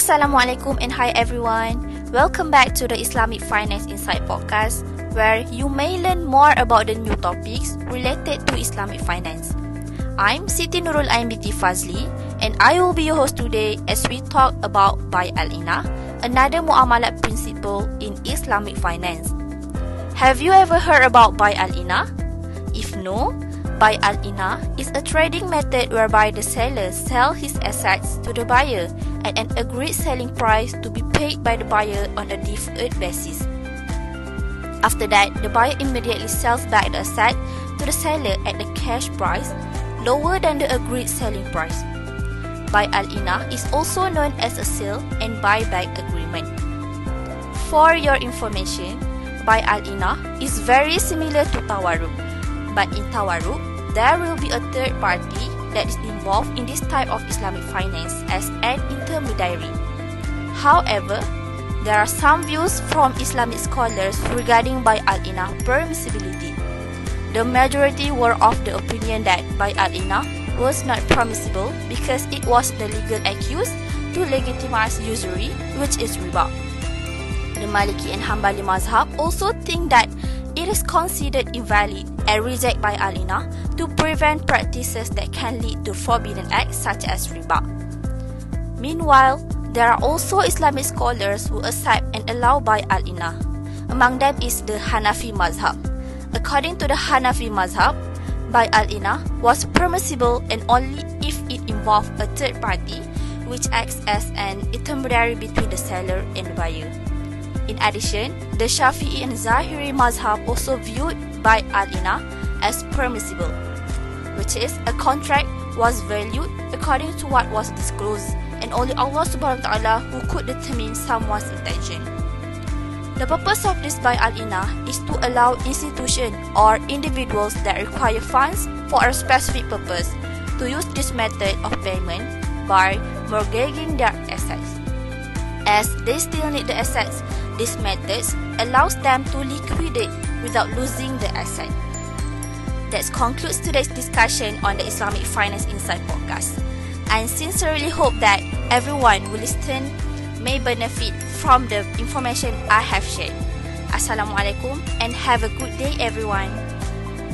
Assalamualaikum and hi everyone. Welcome back to the Islamic Finance Insight podcast where you may learn more about the new topics related to Islamic finance. I'm Siti Nurul Ain Binti Fazli and I will be your host today as we talk about Bai Al-Ina, another muamalat principle in Islamic finance. Have you ever heard about Bai Al-Ina? If no, Bai Al-Ina is a trading method whereby the seller sells his assets to the buyer at an agreed selling price to be paid by the buyer on a deferred basis. After that, the buyer immediately sells back the asset to the seller at the cash price lower than the agreed selling price. Bai al-Ina is also known as a sale and buyback agreement. For your information, Bai al-Ina is very similar to tawarruq, but in tawarruq, there will be a third party that is involved in this type of Islamic finance as an intermediary. However, there are some views from Islamic scholars regarding Bai al-Ina permissibility. The majority were of the opinion that Bai al-Ina was not permissible because it was the legal excuse to legitimize usury, which is riba. The Maliki and Hanbali mazhab also think that it is considered invalid and reject Bai al-Ina to prevent practices that can lead to forbidden acts such as riba. Meanwhile, there are also Islamic scholars who accept and allow Bai al-Ina. Among them is the Hanafi mazhab. According to the Hanafi mazhab, Bai al-Ina was permissible and only if it involved a third party which acts as an intermediary between the seller and the buyer. In addition, the Shafi'i and Zahiri mazhab also viewed Bai al-Ina as permissible, which is a contract was valued according to what was disclosed and only Allah subhanahu wa ta'ala who could determine someone's intention. The purpose of this Bai al-Ina is to allow institutions or individuals that require funds for a specific purpose to use this method of payment by mortgaging their assets. As they still need the assets, this method allows them to liquidate without losing the asset. That concludes today's discussion on the Islamic Finance Insight podcast. I sincerely hope that everyone who listen may benefit from the information I have shared. Assalamualaikum and have a good day everyone.